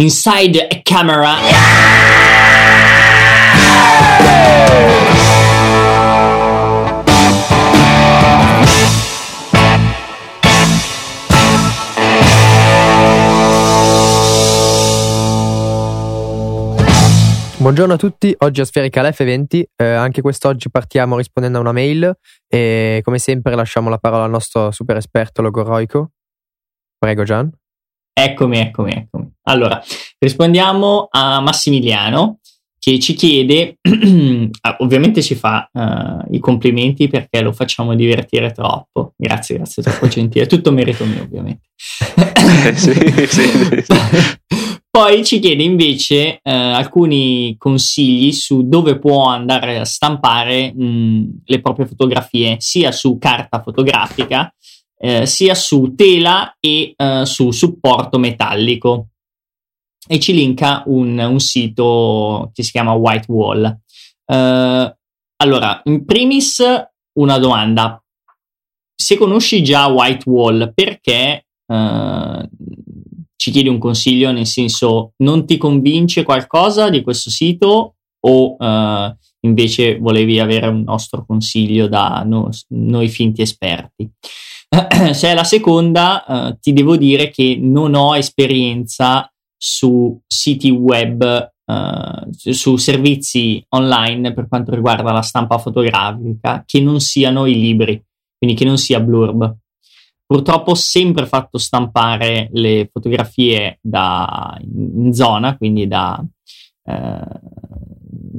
inside a camera. Buongiorno a tutti, oggi a Spherical F20, eh, anche quest'oggi partiamo rispondendo a una mail e come sempre lasciamo la parola al nostro super esperto logoroico. Prego Gian. Eccomi, eccomi, eccomi. Allora, rispondiamo a Massimiliano che ci chiede, ah, ovviamente ci fa uh, i complimenti perché lo facciamo divertire troppo. Grazie, grazie, troppo gentile. Tutto merito mio, ovviamente. sì, sì, sì. Poi ci chiede invece eh, alcuni consigli su dove può andare a stampare mh, le proprie fotografie, sia su carta fotografica, eh, sia su tela e eh, su supporto metallico. E ci linka un, un sito che si chiama White Wall. Eh, allora, in primis una domanda. Se conosci già White Wall, perché Uh, ci chiedi un consiglio, nel senso non ti convince qualcosa di questo sito o uh, invece volevi avere un nostro consiglio da no, noi finti esperti? Se è la seconda, uh, ti devo dire che non ho esperienza su siti web, uh, su servizi online per quanto riguarda la stampa fotografica che non siano i libri, quindi che non sia Blurb. Purtroppo ho sempre fatto stampare le fotografie da, in zona, quindi da eh,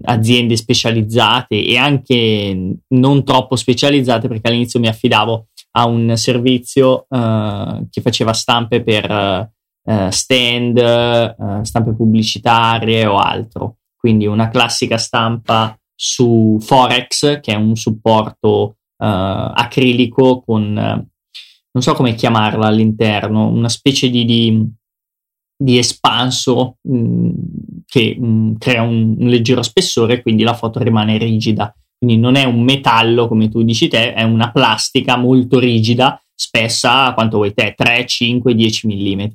aziende specializzate e anche non troppo specializzate perché all'inizio mi affidavo a un servizio eh, che faceva stampe per eh, stand, eh, stampe pubblicitarie o altro. Quindi una classica stampa su Forex, che è un supporto eh, acrilico con non so come chiamarla all'interno, una specie di, di, di espanso mh, mm, che mh, mm, crea un, un, leggero spessore, quindi la foto rimane rigida. Quindi non è un metallo, come tu dici te, è una plastica molto rigida, spessa quanto vuoi te, 3, 5, 10 mm.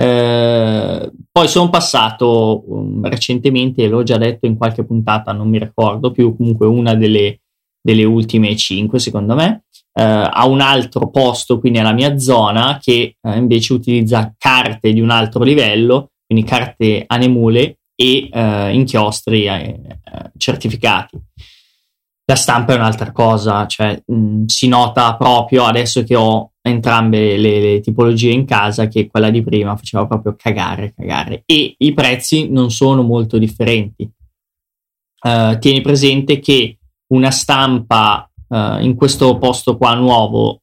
Eh, poi sono passato um, recentemente, l'ho già detto in qualche puntata, non mi ricordo più, comunque una delle, delle ultime 5 secondo me, eh, a un altro posto, quindi alla mia zona, che eh, invece utilizza carte di un altro livello, quindi carte anemule e eh, inchiostri eh, certificati. La stampa è un'altra cosa, cioè mh, si nota proprio adesso che ho entrambe le, le, tipologie in casa che quella di prima faceva proprio cagare, cagare. E i prezzi non sono molto differenti. Uh, tieni presente che una stampa uh, in questo posto qua nuovo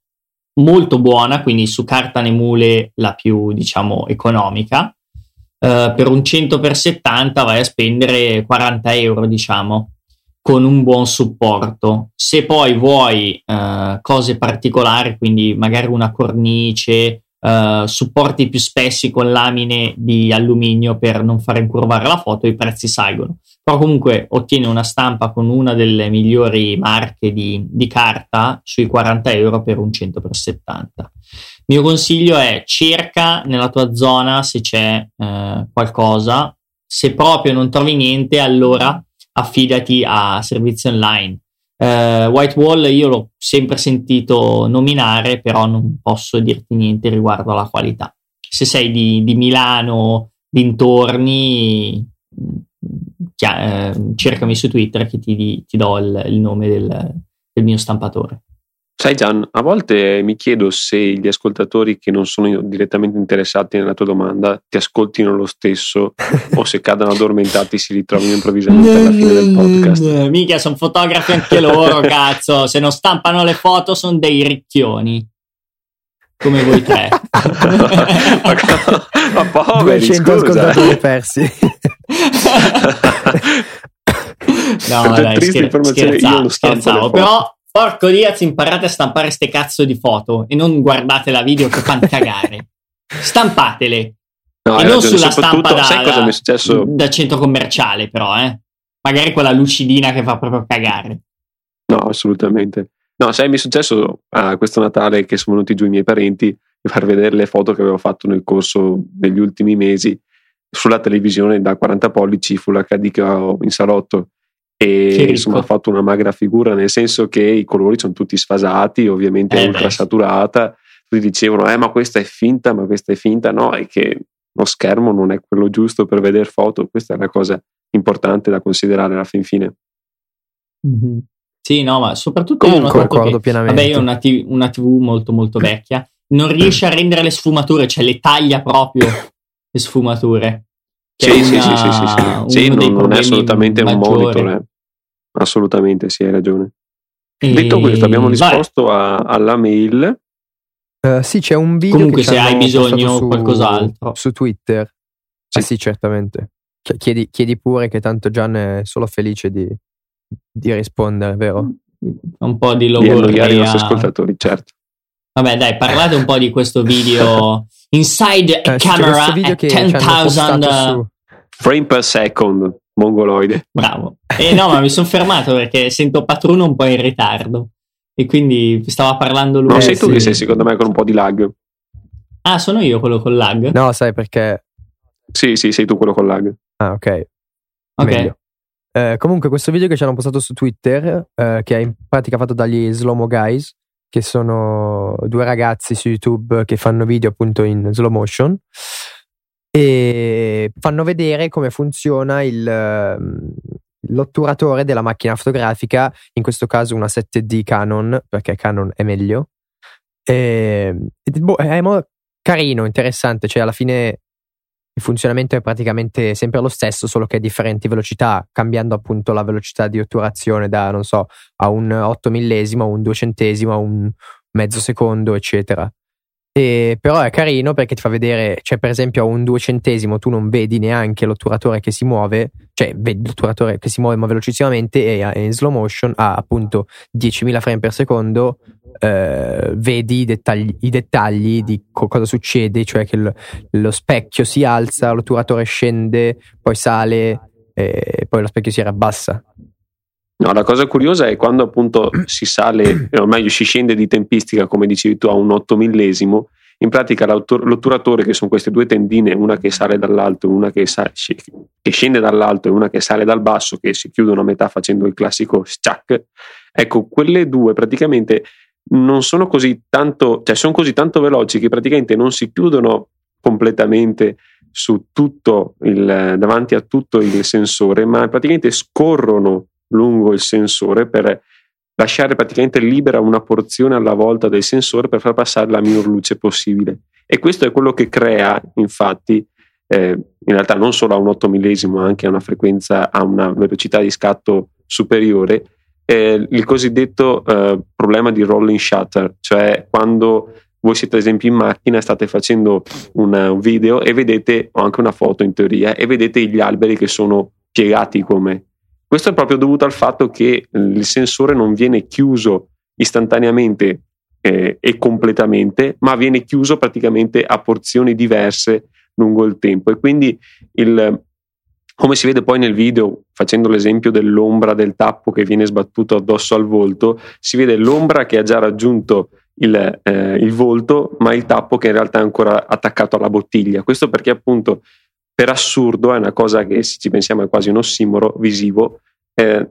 molto buona, quindi su carta Nemule la più diciamo economica. Uh, per un 100x70 vai a spendere 40 euro, diciamo, con un buon supporto. Se poi vuoi uh, cose particolari, quindi magari una cornice, uh, supporti più spessi con lamine di alluminio per non far incurvare la foto, i prezzi salgono però comunque ottiene una stampa con una delle migliori marche di, di carta sui 40 euro per un 100x70. Il mio consiglio è cerca nella tua zona se c'è eh, qualcosa, se proprio non trovi niente allora affidati a servizi online. Uh, White Wall io l'ho sempre sentito nominare, però non posso dirti niente riguardo alla qualità. Se sei di, di Milano, dintorni, chia- eh, cercami su Twitter che ti, ti do il, il nome del, del mio stampatore. Sai Gian, a volte mi chiedo se gli ascoltatori che non sono direttamente interessati nella tua domanda ti ascoltino lo stesso o se cadano addormentati si ritrovino improvvisamente alla fine del podcast. Mica, sono fotografi anche loro, cazzo. Se non stampano le foto sono dei ricchioni. Come voi tre. ma poveri, 200 ascoltatori persi. no, dai, scher- scherzavo, scherzavo però porco Diaz imparate a stampare ste cazzo di foto e non guardate la video che fanno cagare. Stampatele. No, e non ragione, sulla stampa da, da, da, centro commerciale, però, eh. Magari quella lucidina che fa proprio cagare. No, assolutamente. No, sai, mi è successo a questo Natale che sono venuti giù i miei parenti di far vedere le foto che avevo fatto nel corso degli ultimi mesi sulla televisione da 40 pollici Full HD che ho in salotto e insomma ha fatto una magra figura nel senso che i colori sono tutti sfasati ovviamente eh ultra saturata. Tutti dicevano eh ma questa è finta ma questa è finta. No è che lo schermo non è quello giusto per vedere foto. Questa è una cosa importante da considerare alla fin fine. Mm-hmm. sì no ma soprattutto Comunque, io concordo che, pienamente. vabbè io ho una, t- una tv molto molto vecchia non riesce a rendere le sfumature cioè le taglia proprio le sfumature sì, una, sì, sì, sì, sì, sì. non, non, è assolutamente maggiori. un monitor. Eh. Assolutamente, sì, hai ragione. E... Detto questo, abbiamo risposto a, alla mail. Uh, sì, c'è un video. Comunque, se hai bisogno su, qualcos'altro su Twitter. Sì, ah, sì certamente. Chiedi, chiedi, pure che tanto Gian è solo felice di, di rispondere, vero? Un po' di logorrea. Di i nostri ascoltatori, certo. Vabbè, dai, parlate un po' di questo video Inside a eh, camera at 10,000 frame per second, mongoloide. Bravo. E eh, no, ma mi sono fermato perché sento Patruno un po' in ritardo. E quindi stava parlando lui. No, sei tu che sei secondo me con un po' di lag. Ah, sono io quello con lag? No, sai perché. Sì, sì, sei tu quello con lag. Ah, ok. Ok. Eh, comunque, questo video che ci hanno postato su Twitter, eh, che è in pratica fatto dagli Slow Mo Guys, che sono due ragazzi su YouTube che fanno video appunto in slow motion e fanno vedere come funziona il, ehm, l'otturatore della macchina fotografica, in questo caso una 7D Canon, perché Canon è meglio. E, boh, è carino, interessante, cioè alla fine il funzionamento è praticamente sempre lo stesso, solo che a differenti velocità, cambiando appunto la velocità di otturazione da, non so, a un 8 millesimo, a un duecentesimo, a un mezzo secondo, eccetera. E, però è carino perché ti fa vedere, cioè per esempio a un duecentesimo tu non vedi neanche l'otturatore che si muove, cioè vedi l'otturatore che si muove ma velocissimamente e in slow motion a appunto 10.000 frame per secondo eh, vedi i dettagli, i dettagli, di co- cosa succede, cioè che lo, lo specchio si alza, l'otturatore scende, poi sale e poi lo specchio si rabbassa. No, la cosa curiosa è quando appunto si sale, o meglio si scende di tempistica, come dicevi tu, a un 8 millesimo, in pratica l'otturatore, che sono queste due tendine, una che sale dall'alto e una che, sale, che, scende dall'alto e una che sale dal basso, che si chiudono a metà facendo il classico stack, ecco, quelle due praticamente non sono così tanto, cioè sono così tanto veloci che praticamente non si chiudono completamente su tutto il, davanti a tutto il sensore, ma praticamente scorrono lungo il sensore per lasciare praticamente libera una porzione alla volta del sensore per far passare la minor luce possibile. E questo è quello che crea, infatti, eh, in realtà non solo a un 8 millesimo, ma anche a una frequenza, a una velocità di scatto superiore, eh, il cosiddetto eh, problema di rolling shutter, cioè quando voi siete ad esempio in macchina, state facendo un video e vedete, o anche una foto in teoria, e vedete gli alberi che sono piegati come. Questo è proprio dovuto al fatto che il sensore non viene chiuso istantaneamente eh, e completamente, ma viene chiuso praticamente a porzioni diverse lungo il tempo e quindi il, come si vede poi nel video, facendo l'esempio dell'ombra del tappo che viene sbattuto addosso al volto, si vede l'ombra che ha già raggiunto il, eh, il volto, ma il tappo che in realtà è ancora attaccato alla bottiglia. Questo perché appunto per assurdo è una cosa che se ci pensiamo è quasi un ossimoro visivo. Eh,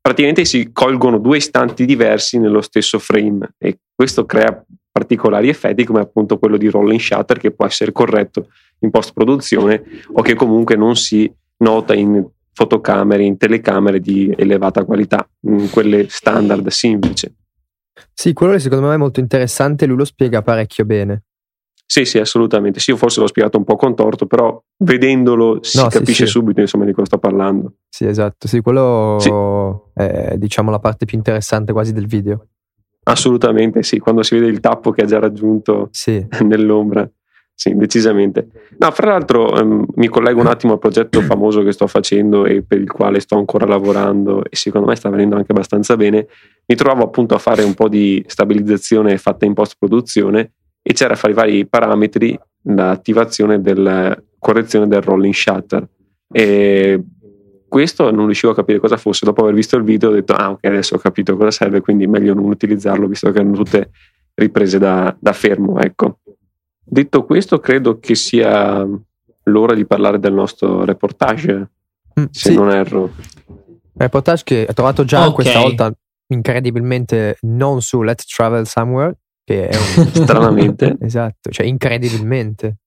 praticamente si colgono due istanti diversi nello stesso frame e questo crea particolari effetti come appunto quello di rolling shutter che può essere corretto in post produzione o che comunque non si nota in fotocamere, in telecamere di elevata qualità, in quelle standard semplici. Sì, quello secondo me è molto interessante, lui lo spiega parecchio bene. Sì, sì, assolutamente. Sì, io forse l'ho spiegato un po' contorto, però vedendolo si no, capisce sì, sì. subito insomma di cosa sto parlando. Sì, esatto. Sì, quello sì. è diciamo la parte più interessante quasi del video. Assolutamente, sì, quando si vede il tappo che ha già raggiunto nell'ombra. Sì, decisamente. No, fra l'altro um, mi collego un attimo al progetto famoso che sto facendo e per il quale sto ancora lavorando e secondo me sta venendo anche abbastanza bene. Mi trovavo appunto a fare un po' di stabilizzazione fatta in post produzione e c'era a fare i vari parametri l'attivazione della correzione del rolling shutter. E questo non riuscivo a capire cosa fosse. Dopo aver visto il video ho detto, ah ok, adesso ho capito cosa serve, quindi meglio non utilizzarlo visto che erano tutte riprese da, da fermo. Ecco. Detto questo, credo che sia l'ora di parlare del nostro reportage, Mm, se sì, non erro. reportage che ho trovato già Ok. questa volta incredibilmente non su Let's Travel Somewhere, che è un... Stranamente. esatto, cioè incredibilmente.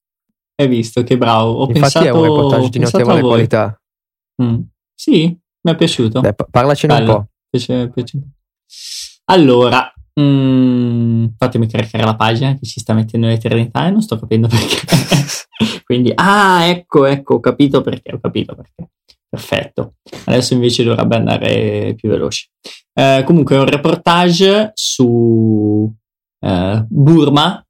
Hai visto che bravo. Ho Infatti pensato, è un reportage di notevole qualità. Mm. Sì, mi è piaciuto. Pa- parlacene un Bello. po'. Piace- piace. Allora, mm, fatemi caricare la pagina che ci sta mettendo l'eternità e non sto capendo perché. Quindi, ah, ecco, ecco, ho capito perché, ho capito perché. Perfetto. Adesso invece dovrebbe andare più veloce. Eh, comunque è un reportage su eh, Burma,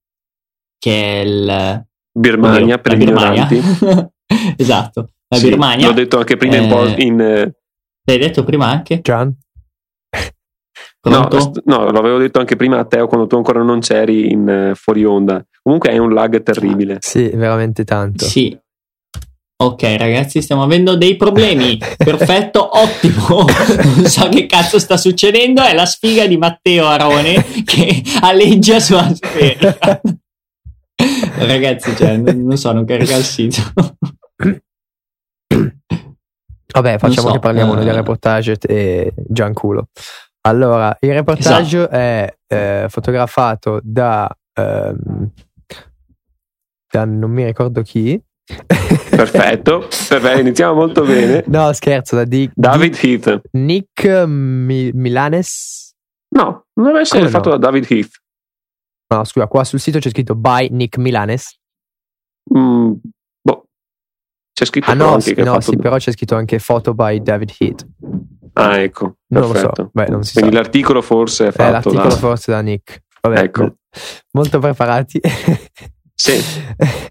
che è il... Birmania per Birmania. esatto, la Sì, Birmania. L'ho detto anche prima in, Eh, pos- in, eh, L'hai detto prima anche? Gian? no, no, l'avevo detto anche prima a Teo quando tu ancora non c'eri in eh, fuori onda. Comunque è un lag terribile. Sì, veramente tanto. Sì. Ok, ragazzi, stiamo avendo dei problemi. Perfetto, ottimo. Non so che cazzo sta succedendo. È la sfiga di Matteo Arone che alleggia sulla sfera. ragazzi, cioè, non, so, non carica il sito. Vabbè, facciamo so, che parliamo eh. del reportage e Gianculo. Allora, il reportage Esatto. è eh, fotografato da, ehm, da non mi ricordo chi. Perfetto, perfetto, iniziamo molto bene. No, scherzo, da di, David Heath. Nick Mi- Milanes. No, non deve essere Come no? fatto da David Heath. No, scusa, qua sul sito c'è scritto by Nick Milanes. Mm, boh. C'è scritto Ah no, sì, no, sì, però c'è scritto anche photo by David Heath. Ah, ecco. Non lo perfetto. so, beh, non si Quindi sa. l'articolo forse è È fatto l'articolo da... forse da Nick. Vabbè, Ecco. molto preparati. Sì.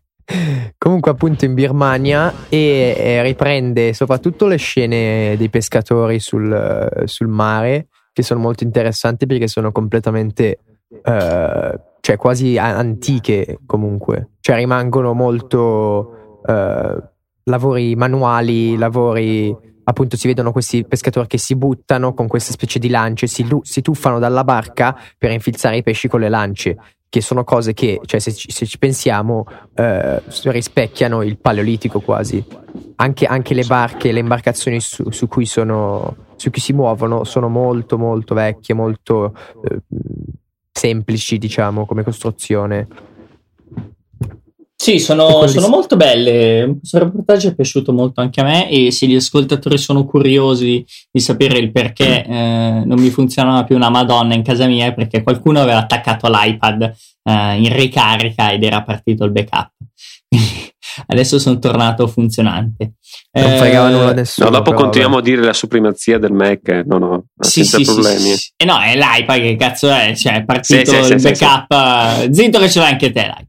Comunque, appunto, in Birmania e, e riprende soprattutto le scene dei pescatori sul, eh, sul mare, che sono molto interessanti perché sono completamente, eh, cioè quasi antiche comunque, cioè rimangono molto eh, lavori manuali, lavori appunto si vedono questi pescatori che si buttano con queste specie di lance, si, lu- si tuffano dalla barca per infilzare i pesci con le lance, che sono cose che, cioè, se, ci- se ci pensiamo, eh, rispecchiano il paleolitico quasi. Anche, anche le barche, le imbarcazioni su, su cui sono, su cui si muovono sono molto, molto vecchie, molto eh, semplici, diciamo, come costruzione. Sì, sono, sono molto belle. Questo reportage è piaciuto molto anche a me e se gli ascoltatori sono curiosi di sapere il perché eh, non mi funzionava più una Madonna in casa mia è perché qualcuno aveva attaccato l'iPad eh, in ricarica ed era partito il backup. Adesso sono tornato funzionante. Non Eh, fregava nulla a nessuno. No, dopo però, continuiamo vabbè. a dire la supremazia del Mac. eh. No, no, Sì, senza sì, problemi. sì, sì. E no, è l'iPad che cazzo è? Cioè, è partito Sì, sì, il sì, sì, backup. eh, Zitto che ce l'hai anche te, l'iPad.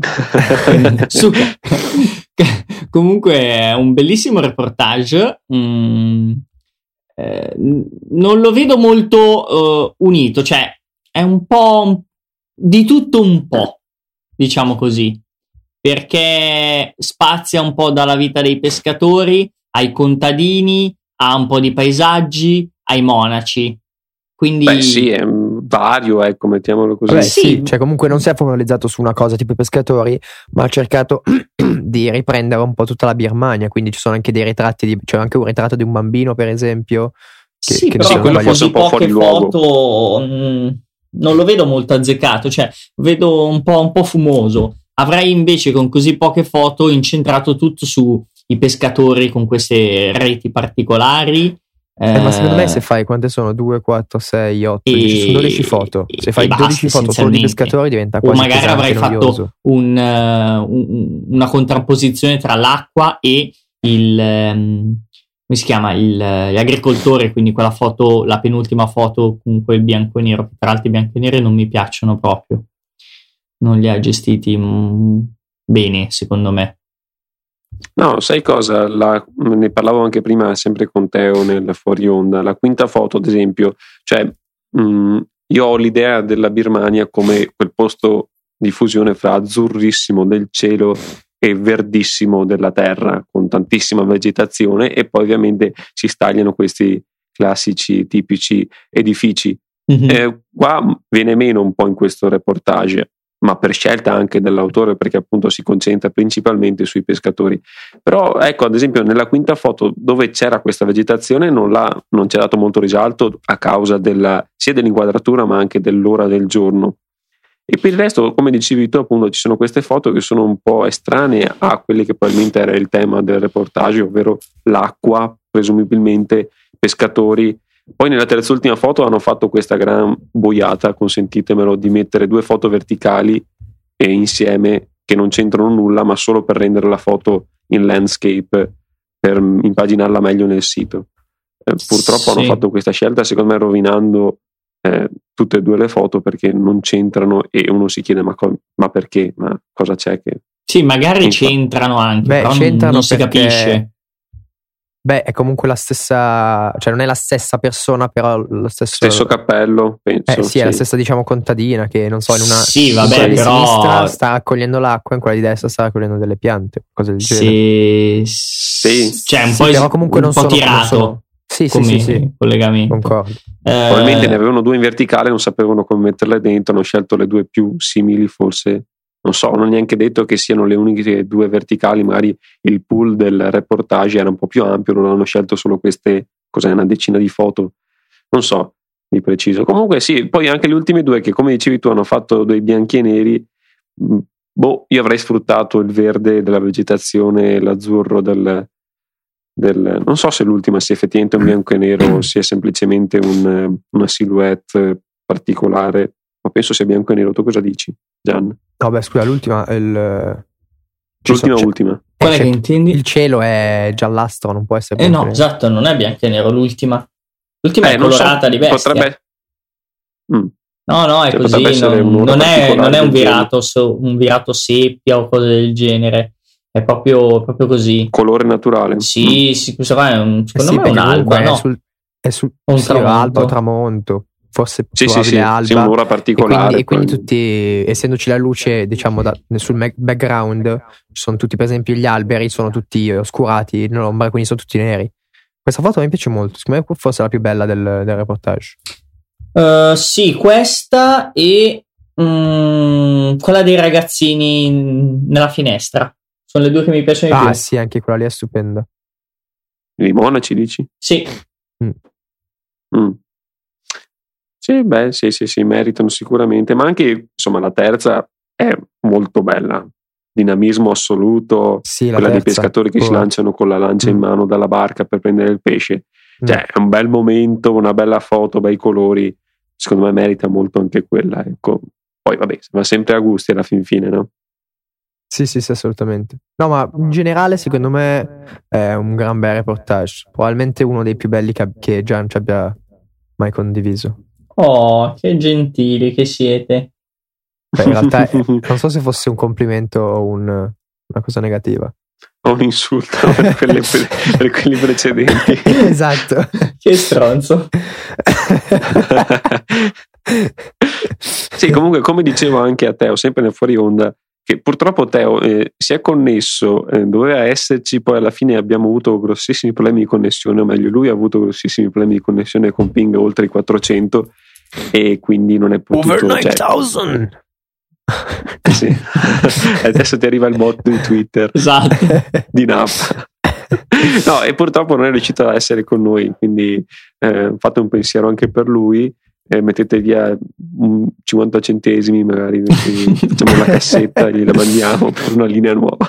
Comunque è un bellissimo reportage. mm, eh, non lo vedo molto eh, unito, cioè è un po' di tutto un po', diciamo così, perché spazia un po' dalla vita dei pescatori ai contadini, a un po' di paesaggi, ai monaci. Quindi Beh, sì, è mm, vario, ecco, mettiamolo così. Vabbè, Sì. sì, cioè comunque non si è focalizzato su una cosa tipo i pescatori, ma ha cercato di riprendere un po' tutta la Birmania, quindi ci sono anche dei ritratti, di, c'è anche un ritratto di un bambino per esempio. Che, sì, che però non quello fosse un po' poche fuori luogo. foto mh, non lo vedo molto azzeccato, cioè vedo un po', un po' fumoso. Avrei invece con così poche foto incentrato tutto sui pescatori con queste reti particolari. Eh, ma secondo me eh, se fai quante sono? 2, 4, 6, 8, E- 10, sono 12 foto. Se fai e basta, 12 foto solo di pescatori diventa o quasi magari pesante avrai fatto noioso. un, eh, un- una contrapposizione tra l'acqua e il ehm, come si chiama il, gli agricoltori quindi quella foto la penultima foto con quel bianco e nero che tra l'altro i bianco e nero non mi piacciono proprio non li ha gestiti mm, bene secondo me No, sai cosa? La- ne parlavo anche prima, sempre con Teo nel fuori onda. La quinta foto, ad esempio, cioè, mh, io ho l'idea della Birmania come quel posto di fusione fra azzurrissimo del cielo e verdissimo della terra, con tantissima vegetazione, e poi ovviamente si stagliano questi classici, tipici edifici. Mhm. Eh, qua viene meno un po' in questo reportage. Ma per scelta anche dell'autore perché appunto si concentra principalmente sui pescatori. Però ecco, ad esempio nella quinta foto dove c'era questa vegetazione non, non ha dato molto risalto a causa della, sia dell'inquadratura ma anche dell'ora del giorno. E per il resto, come dicevi tu, appunto, ci sono queste foto che sono un po' estranee a quelli che probabilmente era il tema del reportage, ovvero l'acqua, presumibilmente pescatori. Poi nella terza ultima foto hanno fatto questa gran boiata, consentitemelo, di mettere due foto verticali e insieme che non c'entrano nulla, ma solo per rendere la foto in landscape, per impaginarla meglio nel sito. Eh, purtroppo sì. hanno fatto questa scelta, secondo me, rovinando eh, tutte e due le foto perché non c'entrano e uno si chiede ma, co- ma perché, ma cosa c'è che... Sì, magari c'entrano anche, Beh, però c'entrano non si capisce. Beh, è comunque la stessa, cioè non è la stessa persona, però lo stesso, stesso cappello, penso. Eh, sì, sì, è la stessa, diciamo, contadina che non so, in una sì, vabbè, in però... sinistra sta raccogliendo l'acqua, in quella di destra sta raccogliendo delle piante, cose del genere. Sì, sì. Cioè, un sì, po', però comunque un non po' sono, tirato. Sono, sì, sì, sì, sì, collegamento. Concordo. Eh, Probabilmente ne avevano due in verticale, non sapevano come metterle dentro, hanno scelto le due più simili, forse. Non so, non è neanche detto che siano le uniche due verticali, magari il pool del reportage era un po' più ampio, non hanno scelto solo queste, cos'è, una decina di foto. Non so di preciso. Comunque sì, poi anche le ultime due che come dicevi tu hanno fatto dei bianchi e neri, mm, boh, io avrei sfruttato il verde della vegetazione, l'azzurro del, del, non so se l'ultima sia effettivamente un bianco e nero o sia semplicemente un, una silhouette particolare, ma penso sia bianco e nero. Tu cosa dici, Gian? No, beh, scusa, l'ultima il. L'ultima so, ultima. Qual è che intendi? Il cielo è giallastro, non può essere. Eh no, esatto, non è bianco e nero l'ultima. L'ultima eh, è colorata so, di bestia. Potrebbe. Mm. No, no, è cioè, così. Non, non, è, non, è, un virato, un virato seppia o cose del genere. È proprio, proprio così. Colore naturale. Sì, sì è un, secondo eh sì, me è un'alba, no? È sul, è sul un sì, alba o tramonto. Forse sì, sì, sì, alba. Sì, un'ora particolare. E quindi, e quindi tutti, essendoci la luce, diciamo, da, sul background, sono tutti, per esempio, gli alberi sono tutti oscurati nell'ombra, quindi sono tutti neri. Questa foto mi piace molto, secondo me forse è la più bella del, del reportage. Uh, sì, questa e mm, quella dei ragazzini nella finestra. Sono le due che mi piacciono di ah, più. Ah, sì, anche quella lì è stupenda. I monaci dici? Sì. Mm. Mm. Sì, beh, sì, sì, sì, meritano sicuramente, ma anche, insomma, la terza è molto bella. Dinamismo assoluto, sì, quella dei pescatori che oh. si lanciano con la lancia mm. in mano dalla barca per prendere il pesce. Mm. Cioè, è un bel momento, una bella foto, bei colori. Secondo me merita molto anche quella. Ecco. Poi, vabbè, va sempre a gusti alla fin fine, no? Sì, sì, sì, assolutamente. No, ma in generale, secondo me è un gran bel reportage. Probabilmente uno dei più belli che, che Gian ci abbia mai condiviso. Oh, che gentili che siete. Beh, in realtà non so se fosse un complimento o un, una cosa negativa. O un insulto per, quelle, per quelli precedenti. esatto. che stronzo. sì, comunque, come dicevo anche a Teo, sempre nel fuori onda, che purtroppo Teo eh, si è connesso, eh, doveva esserci, poi alla fine abbiamo avuto grossissimi problemi di connessione, o meglio lui ha avuto grossissimi problemi di connessione con ping oltre i 400 e quindi non è potuto... Over 9000! Cioè, sì. Adesso ti arriva il bot di Twitter esatto. di NAP. no, e purtroppo non è riuscito ad essere con noi, quindi eh, fate un pensiero anche per lui eh, mettete via 50 centesimi magari facciamo la cassetta e gliela mandiamo per una linea nuova.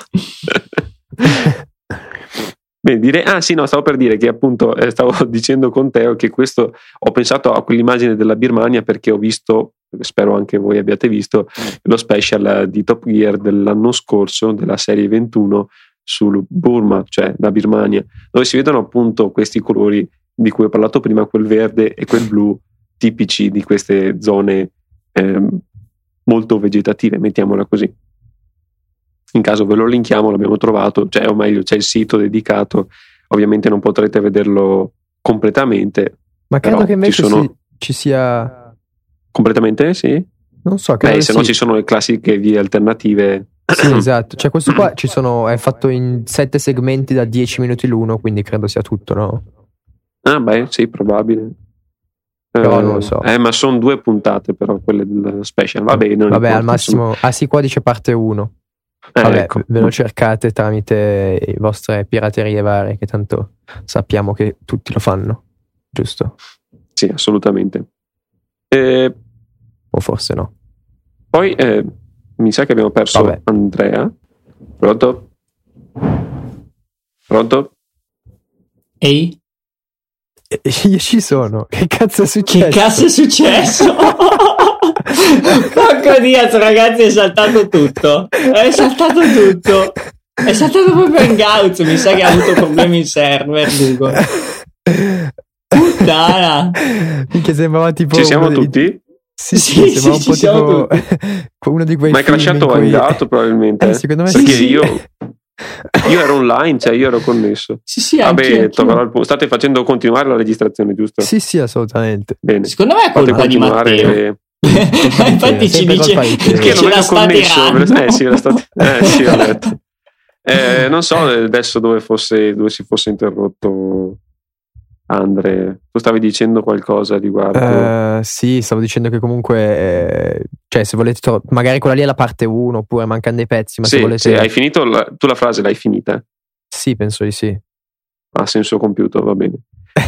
Bene, dire, ah sì, no, stavo per dire che appunto eh, stavo dicendo con Teo che questo ho pensato a quell'immagine della Birmania perché ho visto, spero anche voi abbiate visto, lo special di Top Gear dell'anno scorso, della serie 21 sul Burma, cioè la Birmania, dove si vedono appunto questi colori di cui ho parlato prima, quel verde e quel blu tipici di queste zone eh, molto vegetative, mettiamola così. In caso ve lo linkiamo, l'abbiamo trovato, cioè, o meglio, c'è il sito dedicato, ovviamente non potrete vederlo completamente. Ma credo che invece ci, sono... si, ci sia... Completamente, sì? Non so, credo Beh, se sì. no ci sono le classiche vie alternative. Sì, esatto. Cioè, questo qua ci sono, è fatto in sette segmenti da 10 minuti l'uno, quindi credo sia tutto, no? Ah, beh, sì, probabile. Però non lo so. Eh, ma sono due puntate, però quelle del special. Vabbè, non Vabbè, importa, al massimo. insomma. Ah, sì, qua dice parte 1. Eh, Vabbè, ecco. ve lo cercate tramite le vostre piraterie varie, che tanto sappiamo che tutti lo fanno, giusto? Sì, assolutamente. Eh, O forse no. poi eh, mi sa che abbiamo perso Vabbè. Andrea. Pronto? Pronto? Ehi? E- Io ci sono. Che cazzo è Che successo? cazzo è successo? Porco Diaz, ragazzi, è saltato tutto. È saltato tutto. È saltato proprio Hangouts. Mi sa che ha avuto problemi in server. Google. Puttana. Minchia, sembrava tipo. Ci siamo dei- tutti? Sì, sì, Sì, sembrava sì, un po' ci siamo tipo uno di quei Ma è crashato in cui- probabilmente. Eh, secondo me Perché sì. io, io ero online, cioè io ero connesso. Sì, sì, Vabbè, il punto. State facendo continuare la registrazione, giusto? Sì, sì, assolutamente. Bene. Secondo me è Fate colpa di continuare. Matteo. Infatti ci dice di che non la connesso. Eh sì, era stato- eh, sì, ho detto. Eh, non so adesso dove, fosse, dove si fosse interrotto Andre. Tu stavi dicendo qualcosa riguardo. Eh, sì, stavo dicendo che comunque, eh, cioè, se volete, tro- magari quella lì è la parte 1, oppure mancano dei pezzi, ma se sì, volete, sì, hai finito la- tu la frase, l'hai finita. sì, penso di sì. Ha senso compiuto, va bene.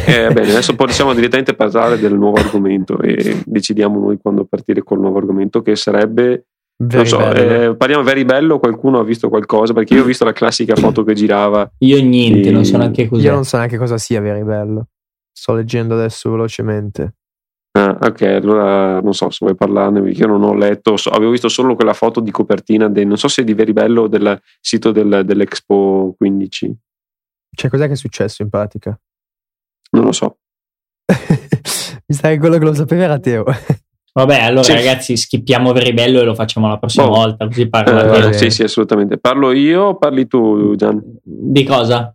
Eh, bene, adesso possiamo direttamente parlare del nuovo argomento e decidiamo noi quando partire col nuovo argomento che sarebbe non Very so, bello. eh, parliamo very bello, qualcuno ha visto qualcosa perché io ho visto la classica foto che girava. Io niente, Sì. non so neanche cos'è. Io non so neanche cosa sia Very bello. Sto leggendo adesso velocemente. Ah, ok, allora non so se vuoi parlarne perché io non ho letto, so- avevo visto solo quella foto di copertina, de- non so se di very bello o del sito del- dell'Expo 15, Cioè, cos'è che è successo in pratica? non lo so. Mi sa che quello che lo sapeva era Teo. Vabbè, allora Sì. ragazzi, schippiamo Very Bello e lo facciamo la prossima Boh. volta, così parla Eh, sì, sì, assolutamente. Parlo io o parli tu, Gian? Di cosa?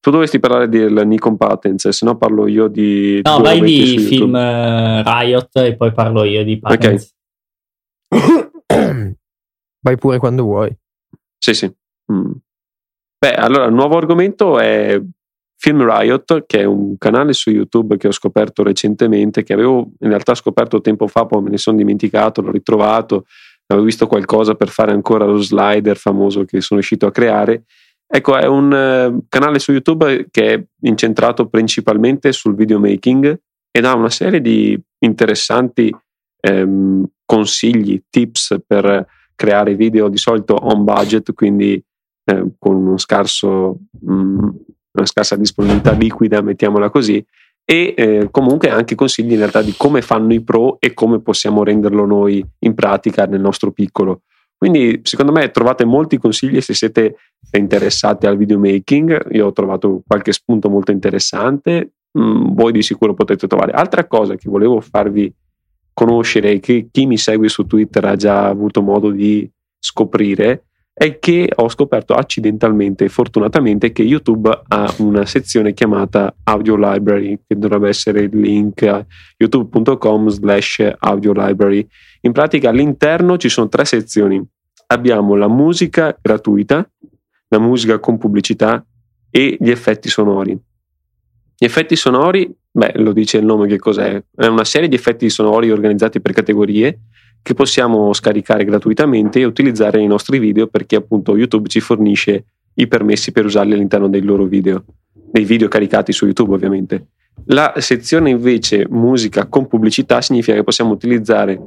Tu dovresti parlare del Nikon Patents, se no parlo io di... No, vai di film eh, Riot e poi parlo io di Patents. Vai pure quando vuoi. Sì, sì. Mm. Beh, allora, il nuovo argomento è Film Riot, che è un canale su YouTube che ho scoperto recentemente, che avevo in realtà scoperto tempo fa, poi me ne sono dimenticato, l'ho ritrovato, avevo visto qualcosa per fare ancora lo slider famoso che sono riuscito a creare. Ecco, è un eh, canale su YouTube che è incentrato principalmente sul videomaking ed ha una serie di interessanti ehm, consigli, tips per creare video di solito on budget, quindi eh, con uno scarso, mh, una scarsa disponibilità liquida, mettiamola così, e eh, comunque anche consigli in realtà di come fanno i pro e come possiamo renderlo noi in pratica nel nostro piccolo. Quindi secondo me trovate molti consigli se siete interessati al videomaking, io ho trovato qualche spunto molto interessante, mm, voi di sicuro potete trovare. Altra cosa che volevo farvi conoscere che chi mi segue su Twitter ha già avuto modo di scoprire è che ho scoperto accidentalmente e fortunatamente che YouTube ha una sezione chiamata Audio Library, che dovrebbe essere il link youtube.com slash audio library. In pratica all'interno ci sono tre sezioni. Abbiamo la musica gratuita, la musica con pubblicità e gli effetti sonori. Gli effetti sonori, beh, lo dice il nome che cos'è, è una serie di effetti sonori organizzati per categorie che possiamo scaricare gratuitamente e utilizzare nei nostri video perché appunto YouTube ci fornisce i permessi per usarli all'interno dei loro video, dei video caricati su YouTube ovviamente. La sezione invece musica con pubblicità significa che possiamo utilizzare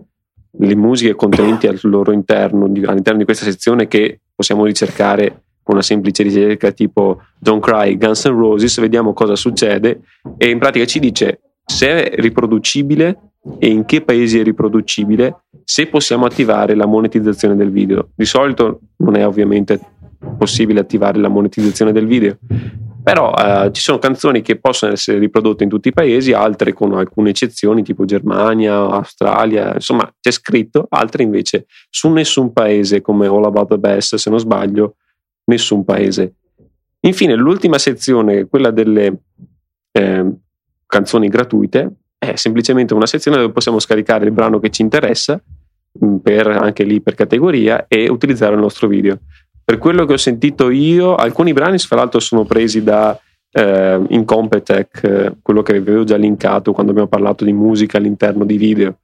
le musiche contenenti al loro interno, all'interno di questa sezione che possiamo ricercare con una semplice ricerca tipo Don't Cry, Guns N' Roses, vediamo cosa succede e in pratica ci dice se è riproducibile e in che paesi è riproducibile, se possiamo attivare la monetizzazione del video. Di solito non è ovviamente possibile attivare la monetizzazione del video, però eh, ci sono canzoni che possono essere riprodotte in tutti i paesi, altre con alcune eccezioni tipo Germania, Australia, insomma c'è scritto, altre invece su nessun paese come All About the Best, se non sbaglio, nessun paese. Infine, l'ultima sezione, quella delle eh, canzoni gratuite, è semplicemente una sezione dove possiamo scaricare il brano che ci interessa, mh, per, anche lì per categoria, e utilizzare il nostro video. Per quello che ho sentito io, alcuni brani, fra l'altro, sono presi da eh, in Competech, eh, quello che avevo già linkato quando abbiamo parlato di musica all'interno di video.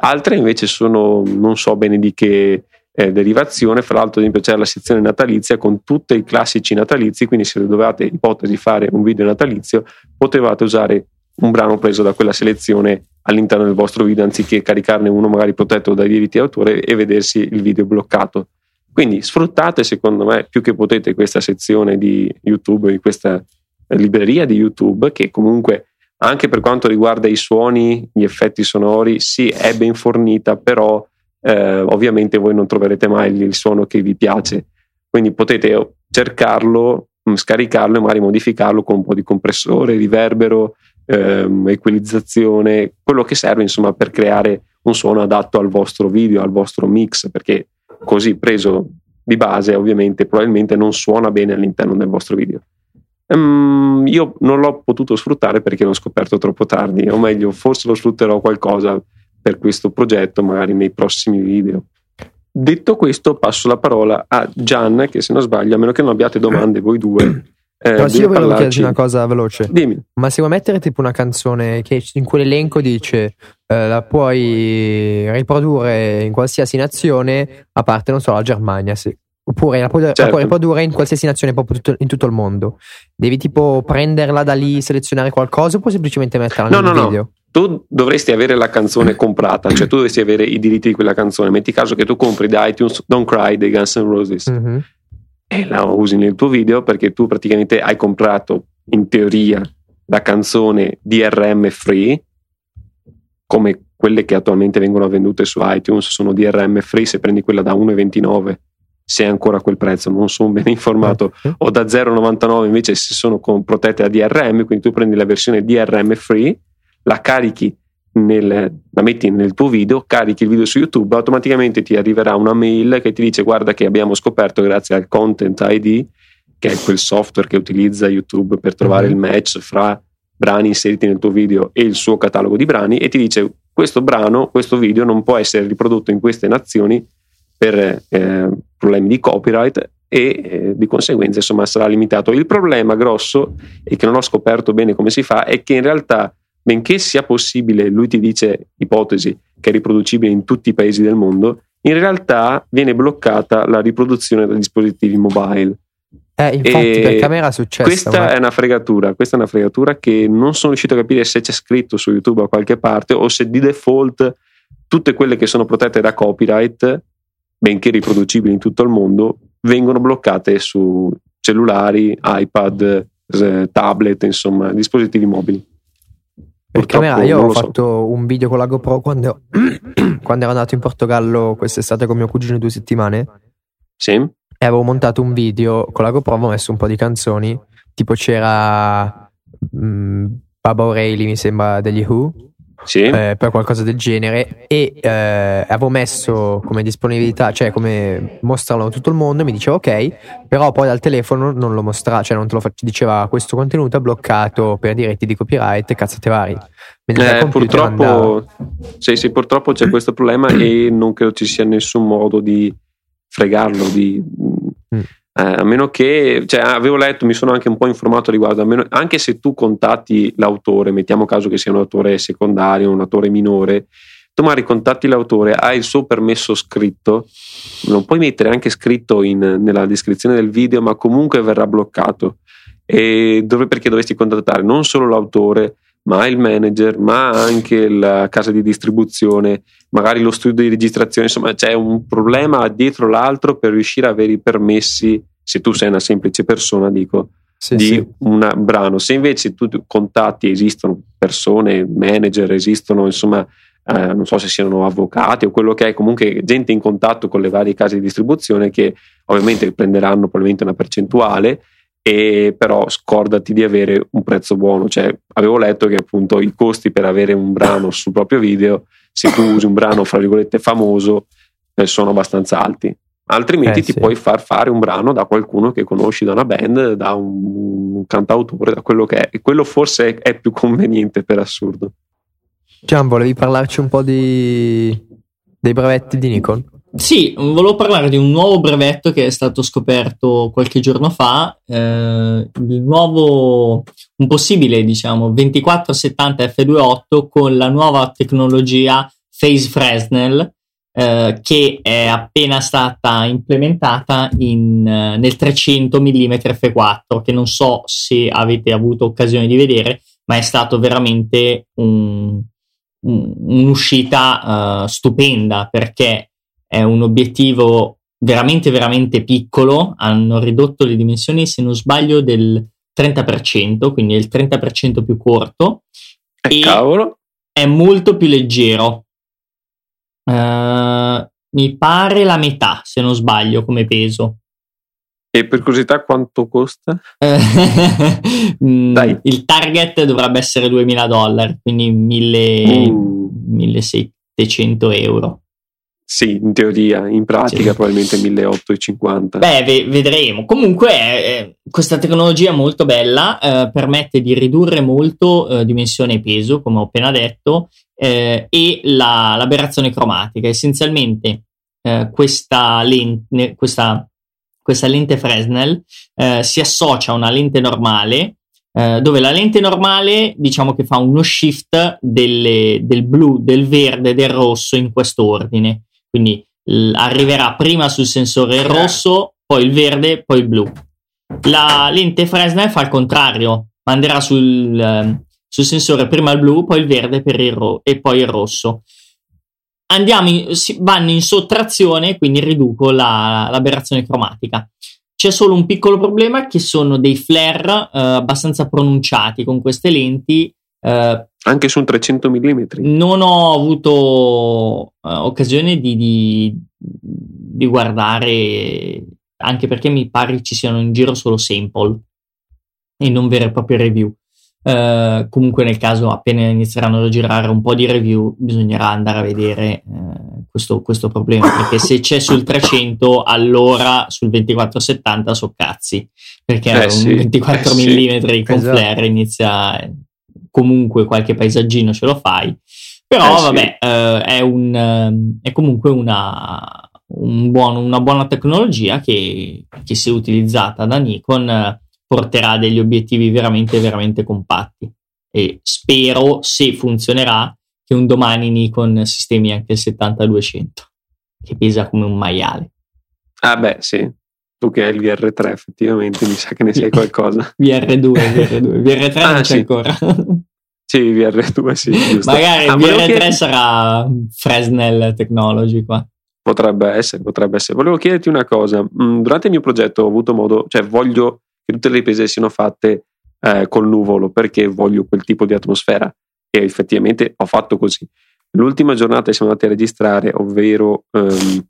Altre invece sono, non so bene di che eh, derivazione, fra l'altro ad esempio c'è la sezione natalizia con tutti i classici natalizi, quindi se dovevate ipotesi fare un video natalizio potevate usare un brano preso da quella selezione all'interno del vostro video anziché caricarne uno magari protetto dai diritti d'autore e vedersi il video bloccato. Quindi sfruttate secondo me più che potete questa sezione di YouTube, di questa libreria di YouTube che comunque anche per quanto riguarda i suoni, gli effetti sonori, sì è ben fornita, però eh, ovviamente voi non troverete mai il suono che vi piace. Quindi potete cercarlo, mm, scaricarlo e magari modificarlo con un po' di compressore, riverbero, ehm, equalizzazione, quello che serve insomma per creare un suono adatto al vostro video, al vostro mix, perché così preso di base ovviamente probabilmente non suona bene all'interno del vostro video. Um, io non l'ho potuto sfruttare perché l'ho scoperto troppo tardi, o meglio, forse lo sfrutterò qualcosa per questo progetto, magari nei prossimi video. Detto questo, passo la parola a Gian, che se non sbaglio, a meno che non abbiate domande voi due, eh, no, sì, io volevo chiederti una cosa veloce. Dimmi. Ma se vuoi mettere tipo una canzone che in quell'elenco dice eh, la puoi riprodurre in qualsiasi nazione, a parte, non so, la Germania, sì. Oppure la puoi, certo. la puoi riprodurre in qualsiasi nazione, proprio tutto, in tutto il mondo. Devi tipo prenderla da lì, selezionare qualcosa, o puoi semplicemente metterla no, nel no, video? No. Tu dovresti avere la canzone comprata, cioè tu dovresti avere i diritti di quella canzone. Metti caso che tu compri da iTunes Don't Cry dei Guns N' Roses. Mm-hmm e la usi nel tuo video perché tu praticamente hai comprato in teoria la canzone DRM free come quelle che attualmente vengono vendute su iTunes sono DRM free se prendi quella da 1,29 se è ancora quel prezzo non sono ben informato. O da 0,99 invece se sono con, protette a DRM quindi tu prendi la versione DRM free la carichi nel, la metti nel tuo video, carichi il video su YouTube, automaticamente ti arriverà una mail che ti dice guarda che abbiamo scoperto grazie al Content ID, che è quel software che utilizza YouTube per trovare mm-hmm. il match fra brani inseriti nel tuo video e il suo catalogo di brani e ti dice questo brano, questo video non può essere riprodotto in queste nazioni per eh, problemi di copyright e eh, di conseguenza insomma sarà limitato. Il problema grosso e che non ho scoperto bene come si fa è che in realtà benché sia possibile, lui ti dice ipotesi che è riproducibile in tutti i paesi del mondo, in realtà viene bloccata la riproduzione da dispositivi mobile. Eh, infatti, e per camera è successo. Questa ma... è una fregatura. Questa è una fregatura che non sono riuscito a capire se c'è scritto su YouTube da qualche parte o se di default tutte quelle che sono protette da copyright, benché riproducibili in tutto il mondo, vengono bloccate su cellulari, iPad, eh, tablet, insomma, dispositivi mobili. Per camera, io ho fatto so. un video con la GoPro quando, quando, ero andato in Portogallo quest'estate con mio cugino due settimane. Sì. E avevo montato un video con la GoPro, avevo messo un po' di canzoni. Tipo c'era mm, Baba O'Reilly, mi sembra, degli Who sì. eh, per qualcosa del genere e eh, avevo messo come disponibilità, cioè come mostrarlo a tutto il mondo e mi diceva ok, però poi dal telefono non lo mostrava, cioè non te lo faccio, diceva questo contenuto è bloccato per diritti di copyright, cazzate vari. Eh, purtroppo, sì, sì, purtroppo c'è questo problema e non credo ci sia nessun modo di fregarlo, di... Mm a meno che, cioè, avevo letto, mi sono anche un po' informato riguardo, meno, anche se tu contatti l'autore, mettiamo caso che sia un autore secondario, un autore minore, tu magari contatti l'autore, hai il suo permesso scritto, non puoi mettere anche scritto in, nella descrizione del video, ma comunque verrà bloccato. E dove, perché dovresti contattare non solo l'autore, ma il manager, ma anche la casa di distribuzione, magari lo studio di registrazione, insomma c'è un problema dietro l'altro per riuscire a avere i permessi, se tu sei una semplice persona, dico, sì, di sì. un brano. Se invece tu contatti, esistono persone, manager, esistono insomma, eh, non so se siano avvocati o quello che è, comunque gente in contatto con le varie case di distribuzione che ovviamente prenderanno probabilmente una percentuale e però scordati di avere un prezzo buono. Cioè, avevo letto che appunto i costi per avere un brano sul proprio video, se tu usi un brano fra virgolette famoso, eh, sono abbastanza alti. Altrimenti eh, ti sì. puoi far fare un brano da qualcuno che conosci da una band, da un, un cantautore, da quello che è. E quello forse è, è più conveniente per assurdo. Gian, volevi parlarci un po' di... dei brevetti di Nikon? Sì, volevo parlare di un nuovo brevetto che è stato scoperto qualche giorno fa, eh, il nuovo, un possibile, diciamo, 2470 F28 con la nuova tecnologia Phase Fresnel, eh, che è appena stata implementata in, eh, nel 300 mm f4, che non so se avete avuto occasione di vedere, ma è stato veramente un, un, un'uscita uh, stupenda perché è un obiettivo veramente veramente piccolo, hanno ridotto le dimensioni se non sbaglio del 30%, quindi è il 30% più corto eh, e cavolo. è molto più leggero. Uh, mi pare la metà, se non sbaglio, come peso. E per curiosità quanto costa? Mm, il target dovrebbe essere 2000 dollari, quindi 1000, uh. 1700 euro. Sì, in teoria, in pratica sì. probabilmente 1850. Beh, ve- vedremo. Comunque eh, questa tecnologia molto bella, eh, permette di ridurre molto eh, dimensione e peso, come ho appena detto, eh, e la, l'aberrazione cromatica. Essenzialmente eh, questa, lente, questa, questa, lente Fresnel eh, si associa a una lente normale dove la lente normale diciamo che fa uno shift delle, del blu, del verde e del rosso in questo ordine quindi l- arriverà prima sul sensore rosso, poi il verde, poi il blu. La lente Fresnel fa il contrario, manderà sul, eh, sul sensore prima il blu, poi il verde il ro- e poi il rosso. Andiamo in, si, vanno in sottrazione, quindi riduco la, l'aberrazione cromatica. C'è solo un piccolo problema che sono dei flare eh, abbastanza pronunciati con queste lenti eh, anche su un 300 mm? Non ho avuto uh, occasione di, di, di, guardare, anche perché mi pare ci siano in giro solo sample e non vere e proprie review. Uh, comunque, nel caso appena inizieranno a girare un po' di review, bisognerà andare a vedere uh, questo, questo, problema. Perché se c'è sul 300, allora sul 2470 so cazzi. Perché eh un sì, 24 eh mm sì. con esatto. flare inizia comunque qualche paesaggino ce lo fai. Però eh, vabbè, sì. eh, è, un, ehm, è, comunque una, un buon, una buona tecnologia che, che, se utilizzata da Nikon porterà degli obiettivi veramente, veramente compatti. E spero, se funzionerà, che un domani Nikon sistemi anche il 70-200, che pesa come un maiale. Ah beh, sì, tu che hai il VR3 effettivamente mi sa che ne sai qualcosa. VR2, VR2, VR3 ah, non c'è sì. ancora. sì, VR2 sì. Giusto. Magari ah, VR3 chied... sarà Fresnel Technology qua. Potrebbe essere, potrebbe essere. Volevo chiederti una cosa. Mm, durante il mio progetto ho avuto modo, cioè voglio che tutte le riprese siano fatte eh, col nuvolo perché voglio quel tipo di atmosfera e effettivamente ho fatto così. L'ultima giornata che siamo andati a registrare, ovvero um,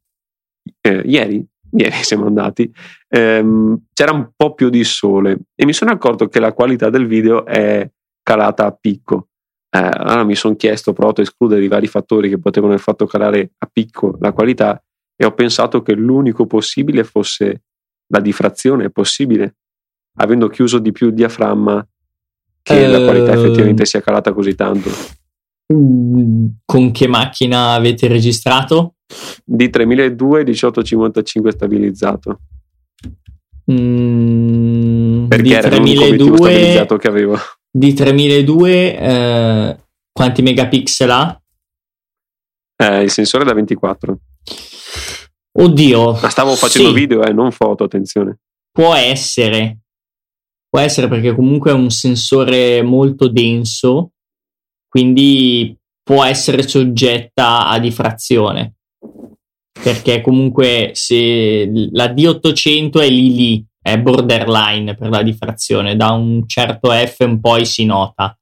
eh, ieri, ieri siamo andati, ehm, c'era un po' più di sole e mi sono accorto che la qualità del video è calata a picco. Eh, allora mi sono chiesto, ho provato a escludere i vari fattori che potevano aver fatto calare a picco la qualità e ho pensato che l'unico possibile fosse la diffrazione, possibile, avendo chiuso di più il diaframma, che uh, la qualità effettivamente sia calata così tanto. Con che macchina avete registrato? Di 3002 1855 stabilizzato. Mm, Perché era 3002, stabilizzato che avevo. Di 3002 eh, quanti megapixel ha? Eh, il sensore da 24. Oddio. Ma stavo facendo sì. video, eh, non foto, attenzione. Può essere. Può essere perché comunque è un sensore molto denso, quindi può essere soggetta a diffrazione perché comunque se la D800 è lì lì, è borderline per la diffrazione, da un certo F in poi si nota.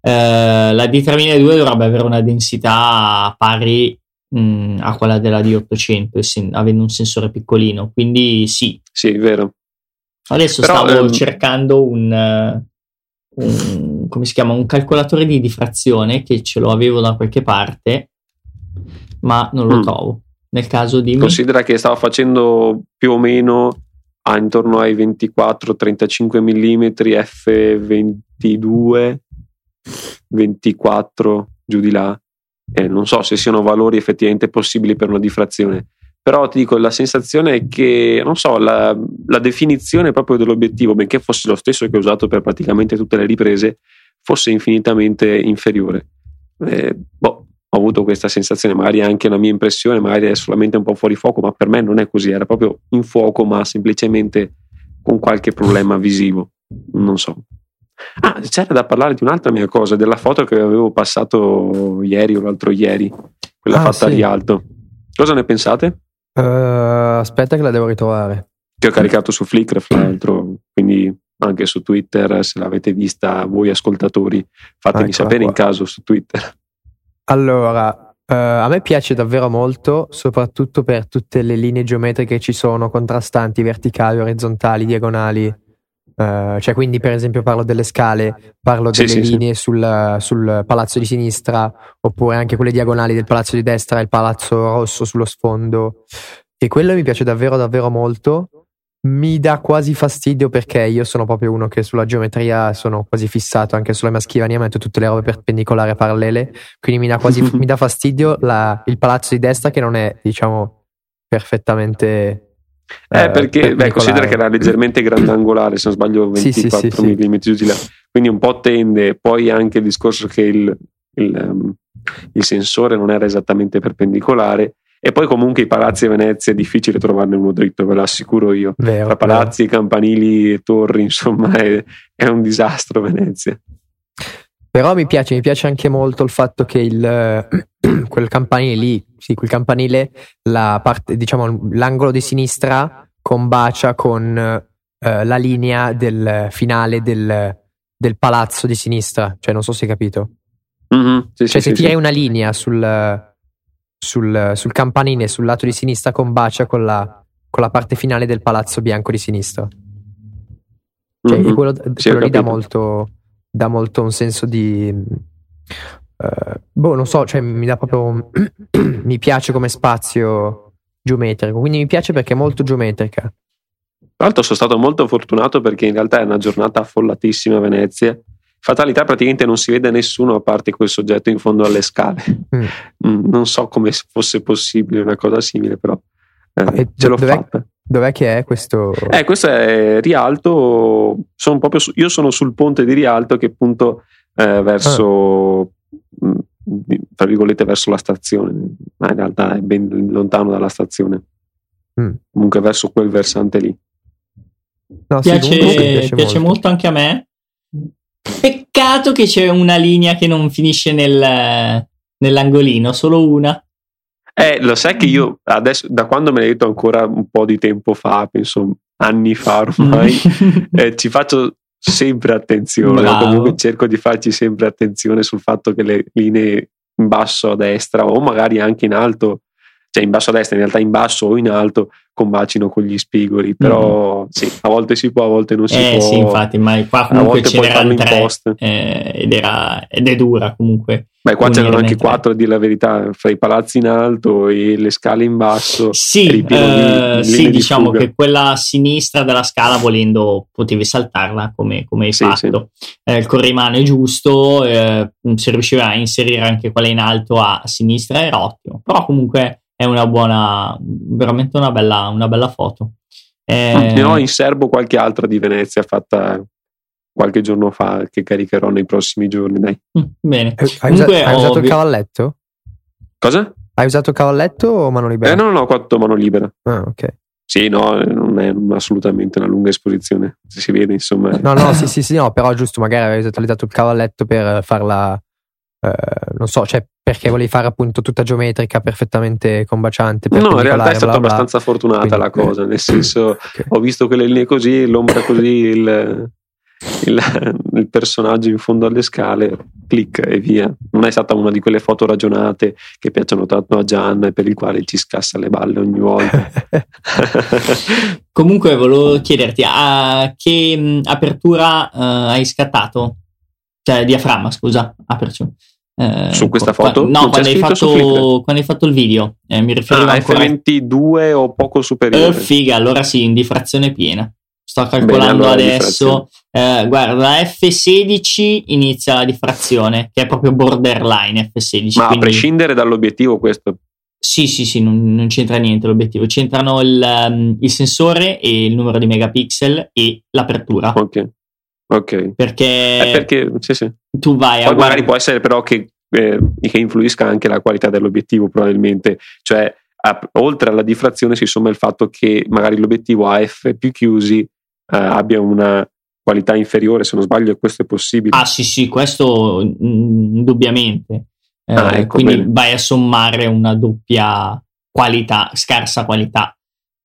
Uh, la D3002 dovrebbe avere una densità pari mh, mm, a quella della D800, sen- avendo un sensore piccolino, quindi sì. Sì, è vero. Adesso Però, stavo um... cercando un, un, come si chiama, un calcolatore di diffrazione che ce lo avevo da qualche parte, ma non lo mm. trovo nel caso di... Considera che stava facendo più o meno a intorno ai 24-35 mm f22 24 giù di là eh, non so se siano valori effettivamente possibili per una diffrazione però ti dico, la sensazione è che, non so, la, la definizione proprio dell'obiettivo, benché fosse lo stesso che ho usato per praticamente tutte le riprese, fosse infinitamente inferiore. Eh, boh, ho avuto questa sensazione, magari anche la mia impressione, magari è solamente un po' fuori fuoco, ma per me non è così, era proprio in fuoco, ma semplicemente con qualche problema visivo, non so. Ah, c'era da parlare di un'altra mia cosa, della foto che avevo passato ieri o l'altro ieri, quella Ah, fatta sì. di alto. Cosa ne pensate? Eh, aspetta che la devo ritrovare. Che ho caricato su Flickr, fra l'altro, quindi anche su Twitter, se l'avete vista voi ascoltatori, fatemi Eccola sapere in qua. caso su Twitter. Allora, eh, a me piace davvero molto, soprattutto per tutte le linee geometriche che ci sono, contrastanti, verticali, orizzontali, diagonali. Eh, cioè, quindi, per esempio, parlo delle scale, parlo Sì, delle sì, sì. linee sul, sul palazzo di sinistra, oppure anche quelle diagonali del palazzo di destra e il palazzo rosso sullo sfondo. E quello mi piace davvero, davvero molto. Mi dà quasi fastidio perché io sono proprio uno che sulla geometria sono quasi fissato, anche sulla mia scrivania metto tutte le robe perpendicolari e parallele, quindi mi dà quasi mi dà fastidio la- il palazzo di destra che non è, diciamo, perfettamente Eh, perché beh, considera che era leggermente grandangolare, se non sbaglio Sì, sì, 24 sì, sì. mm giù di là, quindi un po' tende, poi anche il discorso che il, il, ehm, il sensore non era esattamente perpendicolare e poi comunque i palazzi a Venezia è difficile trovarne uno dritto, ve lo assicuro io. vero, Tra vero. palazzi, campanili e torri, insomma, è, è un disastro Venezia. Però mi piace, mi piace anche molto il fatto che il, quel campanile lì, sì, quel campanile, la parte, diciamo, l'angolo di sinistra combacia con eh, la linea del finale del, del palazzo di sinistra. Cioè, non so se hai capito. Mhm, sì, Cioè, sì, se sì, tiri sì. una linea sul, sul, sul campanile sul lato di sinistra, combacia con la, con la parte finale del palazzo bianco di sinistra. Cioè, Mhm. e quello, Sì, quello lì dà molto, dà molto un senso di. eh, boh, non so, cioè mi dà proprio. mi piace come spazio geometrico. Quindi mi piace perché è molto geometrica. Tra l'altro sono stato molto fortunato perché in realtà è una giornata affollatissima a Venezia. Fatalità praticamente non si vede nessuno a parte quel soggetto in fondo alle scale. Mm. Mm, Non so come fosse possibile una cosa simile, però eh, e ce l'ho dov'è- fatta. Dov'è che è questo? Eh, questo è Rialto. Sono proprio su- io sono sul ponte di Rialto che punto eh, verso, mm, di- tra virgolette, verso la stazione, ma in realtà è ben lontano dalla stazione. Mm. Comunque verso quel versante lì. No, sì, Piace, mi piace, molto. anche a me. Peccato che c'è una linea che non finisce nel- nell'angolino, solo una. Eh, lo sai che io adesso, da quando me l'hai detto ancora un po' di tempo fa, penso anni fa ormai, eh, ci faccio sempre attenzione, Bravo. comunque cerco di farci sempre attenzione sul fatto che le linee in basso a destra o magari anche in alto, cioè in basso a destra, in realtà in basso o in alto, combacino con gli spigoli, però sì, a volte si può, a volte non si Mm. eh può. sì, infatti, ma qua comunque volte ce puoi n'erano in post. eh, ed, era, ed è dura comunque. Beh, qua c'erano anche quattro a dire la verità, fra i palazzi in alto e le scale in basso. Sì, eh, di sì di diciamo fuga. che quella a sinistra della scala, volendo, potevi saltarla come, come hai Sì, fatto. Eh, il corrimano è giusto, eh, se riusciva a inserire anche quella in alto a sinistra era ottimo. Però comunque è una buona, veramente una bella, una bella foto. Eh, Ne ho in serbo qualche altra di Venezia fatta qualche giorno fa che caricherò nei prossimi giorni. Dai. mm, bene. Eh, Hai, Comunque, usa- hai usato il cavalletto? Cosa? Hai usato il cavalletto o mano libera? Eh, no, no, ho fatto mano libera. Ah, ok. Sì, no, non è assolutamente una lunga esposizione. Se si vede, insomma. No, no, sì, sì, sì, no, però giusto, magari avevi utilizzato il cavalletto per farla, eh, non so, cioè perché volevi fare appunto tutta geometrica, perfettamente combaciante. No, in realtà è stata bla, bla. abbastanza fortunata Quindi- la cosa, nel senso Ok. ho visto quelle linee così, l'ombra così, il, il- il personaggio in fondo alle scale, clic e via. Non è stata una di quelle foto ragionate che piacciono tanto a Gian e per il quale ci scassa le balle ogni volta. Comunque volevo chiederti a che apertura eh, hai scattato? Cioè diaframma, scusa, apertura. Eh, Su questa foto? No, quando hai, fatto, quando hai fatto il video. Eh, mi riferivo ah, ancora F22 o poco Eh, superiore. figa, allora sì, in diffrazione piena. Sto calcolando allora adesso. Eh, guarda, la F16 inizia la diffrazione, che è proprio borderline F16. Ma a quindi- prescindere dall'obiettivo, questo Sì, sì, sì, non, non c'entra niente l'obiettivo. C'entrano il, um, il, sensore e il numero di megapixel e l'apertura. Ok. Ok. Perché, eh perché sì, sì. tu vai a. Poi magari può essere però che, eh, che influisca anche la qualità dell'obiettivo, probabilmente. Cioè, a, oltre alla diffrazione si somma il fatto che magari l'obiettivo a f più chiusi eh, abbia una qualità inferiore, se non sbaglio questo è possibile. Ah sì sì, questo mm, indubbiamente. Eh, ah, ecco, quindi bene. vai a sommare una doppia qualità, scarsa qualità.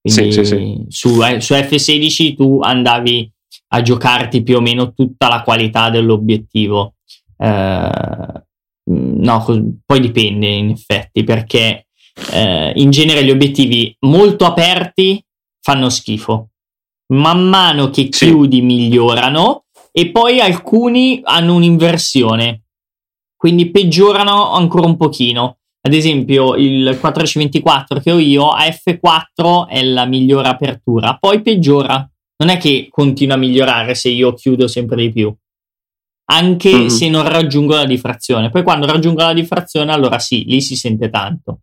Sì, sì, sì. Su, eh, su F16 tu andavi a giocarti più o meno tutta la qualità dell'obiettivo. Eh, no, poi dipende in effetti, perché eh, in genere gli obiettivi molto aperti fanno schifo. Man mano che chiudi migliorano e poi alcuni hanno un'inversione, quindi peggiorano ancora un pochino. Ad esempio, il 4C24 che ho io a F4 è la migliore apertura, poi peggiora. Non è che continua a migliorare se io chiudo sempre di più, anche mm-hmm. se non raggiungo la diffrazione. Poi quando raggiungo la diffrazione, allora sì, lì si sente tanto.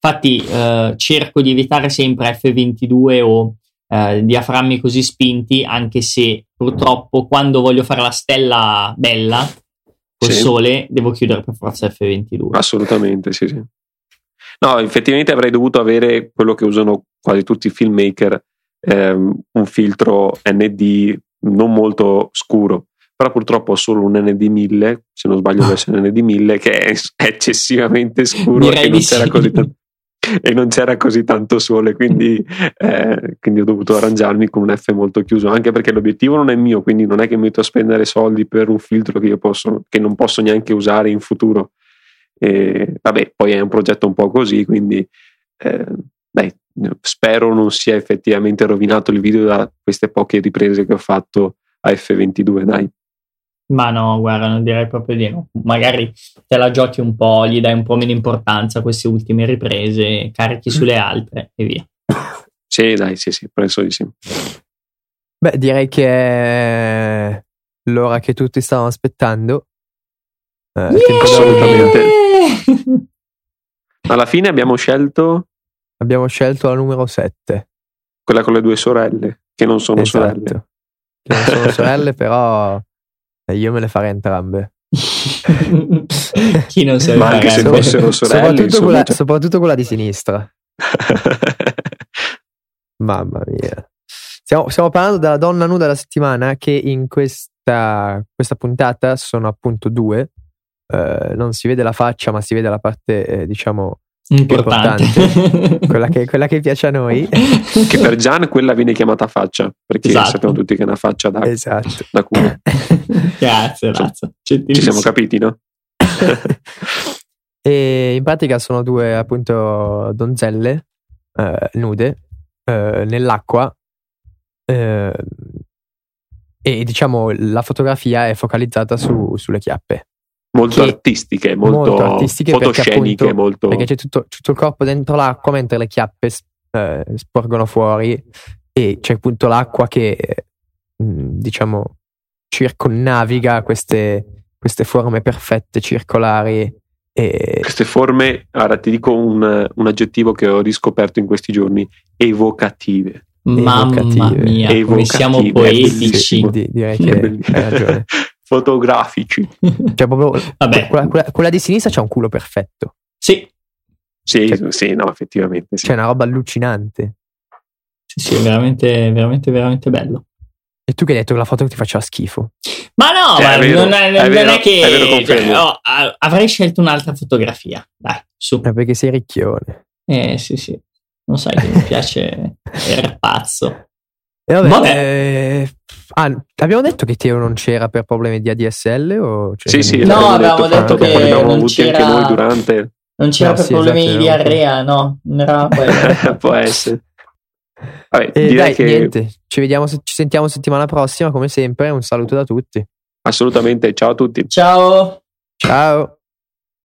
Infatti eh, cerco di evitare sempre F22 o eh, diaframmi così spinti, anche se purtroppo quando voglio fare la stella bella col sì. sole devo chiudere per forza F22. Assolutamente, sì, sì. No, effettivamente avrei dovuto avere quello che usano quasi tutti i filmmaker, ehm, un filtro ND non molto scuro, però purtroppo ho solo un ND1000, se non sbaglio adesso è un ND1000 che è eccessivamente scuro e non c'era così tanto e non c'era così tanto sole, quindi, eh, quindi, ho dovuto arrangiarmi con un F molto chiuso, anche perché l'obiettivo non è mio, quindi non è che mi metto a spendere soldi per un filtro che, io posso, che non posso neanche usare in futuro. E, vabbè, poi è un progetto un po' così, quindi eh, beh, spero non sia effettivamente rovinato il video da queste poche riprese che ho fatto a F22, dai. Ma no, guarda, non direi proprio di no. Magari te la giochi un po', gli dai un po' meno importanza a queste ultime riprese, carichi sulle altre e via. Sì, dai, sì, sì, penso di sì. Beh, direi che è l'ora che tutti stavano aspettando. Eh, yeah! Assolutamente. Alla fine abbiamo scelto... Abbiamo scelto la numero 7. Quella con le due sorelle, che non sono esatto. sorelle. Che non sono sorelle, però io me le farei entrambe. Chi non se Ma anche se fossero sorelle, soprattutto, quella, cioè... soprattutto quella di sinistra. Mamma mia. Stiamo, stiamo, parlando della donna nuda della settimana che in questa, questa puntata sono appunto due. Uh, non si vede la faccia, ma si vede la parte, eh, diciamo, importante, importante quella, che, quella, che, piace a noi. che per Gian quella viene chiamata faccia, perché esatto. sappiamo tutti che è una faccia da, esatto. da culo. Grazie, razza. Ci siamo capiti, no? e in pratica sono due appunto donzelle eh, nude eh, nell'acqua eh, e diciamo la fotografia è focalizzata su, sulle chiappe molto artistiche, molto, molto artistiche fotosceniche. Perché, appunto, molto... perché c'è tutto, tutto, il corpo dentro l'acqua mentre le chiappe eh, sporgono fuori e c'è appunto l'acqua che mm, diciamo circonnaviga queste, queste forme perfette circolari. E... Queste forme, ora ti dico un, un aggettivo che ho riscoperto in questi giorni, evocative. Mamma mia, evocative. siamo poetici. Di, direi che hai ragione. fotografici. Cioè, proprio Vabbè. Quella, quella, quella, di sinistra c'ha un culo perfetto. Sì. Sì, cioè, sì, no, effettivamente. Sì. C'è una roba allucinante. Sì, sì, è veramente, veramente, veramente bello. E tu che hai detto che la foto ti faceva schifo? Ma no, cioè, ma è non, è, è, vero, non è che è vero, cioè, oh, avrei scelto un'altra fotografia. Dai, su. È perché sei ricchione. Eh, sì, sì. Non sai che mi piace il pazzo. E vabbè, vabbè. Eh, ah, abbiamo detto che Teo non c'era per problemi di ADSL? O sì, sì, no, avevamo detto, detto che abbiamo avuti c'era... anche noi durante. Non c'era no, per sì, problemi esatto, di diarrea, no, non era Può essere. Vabbè, eh, dai, che... niente, ci vediamo, ci sentiamo settimana prossima, come sempre. Un saluto da tutti. Assolutamente, ciao a tutti. Ciao. Ciao.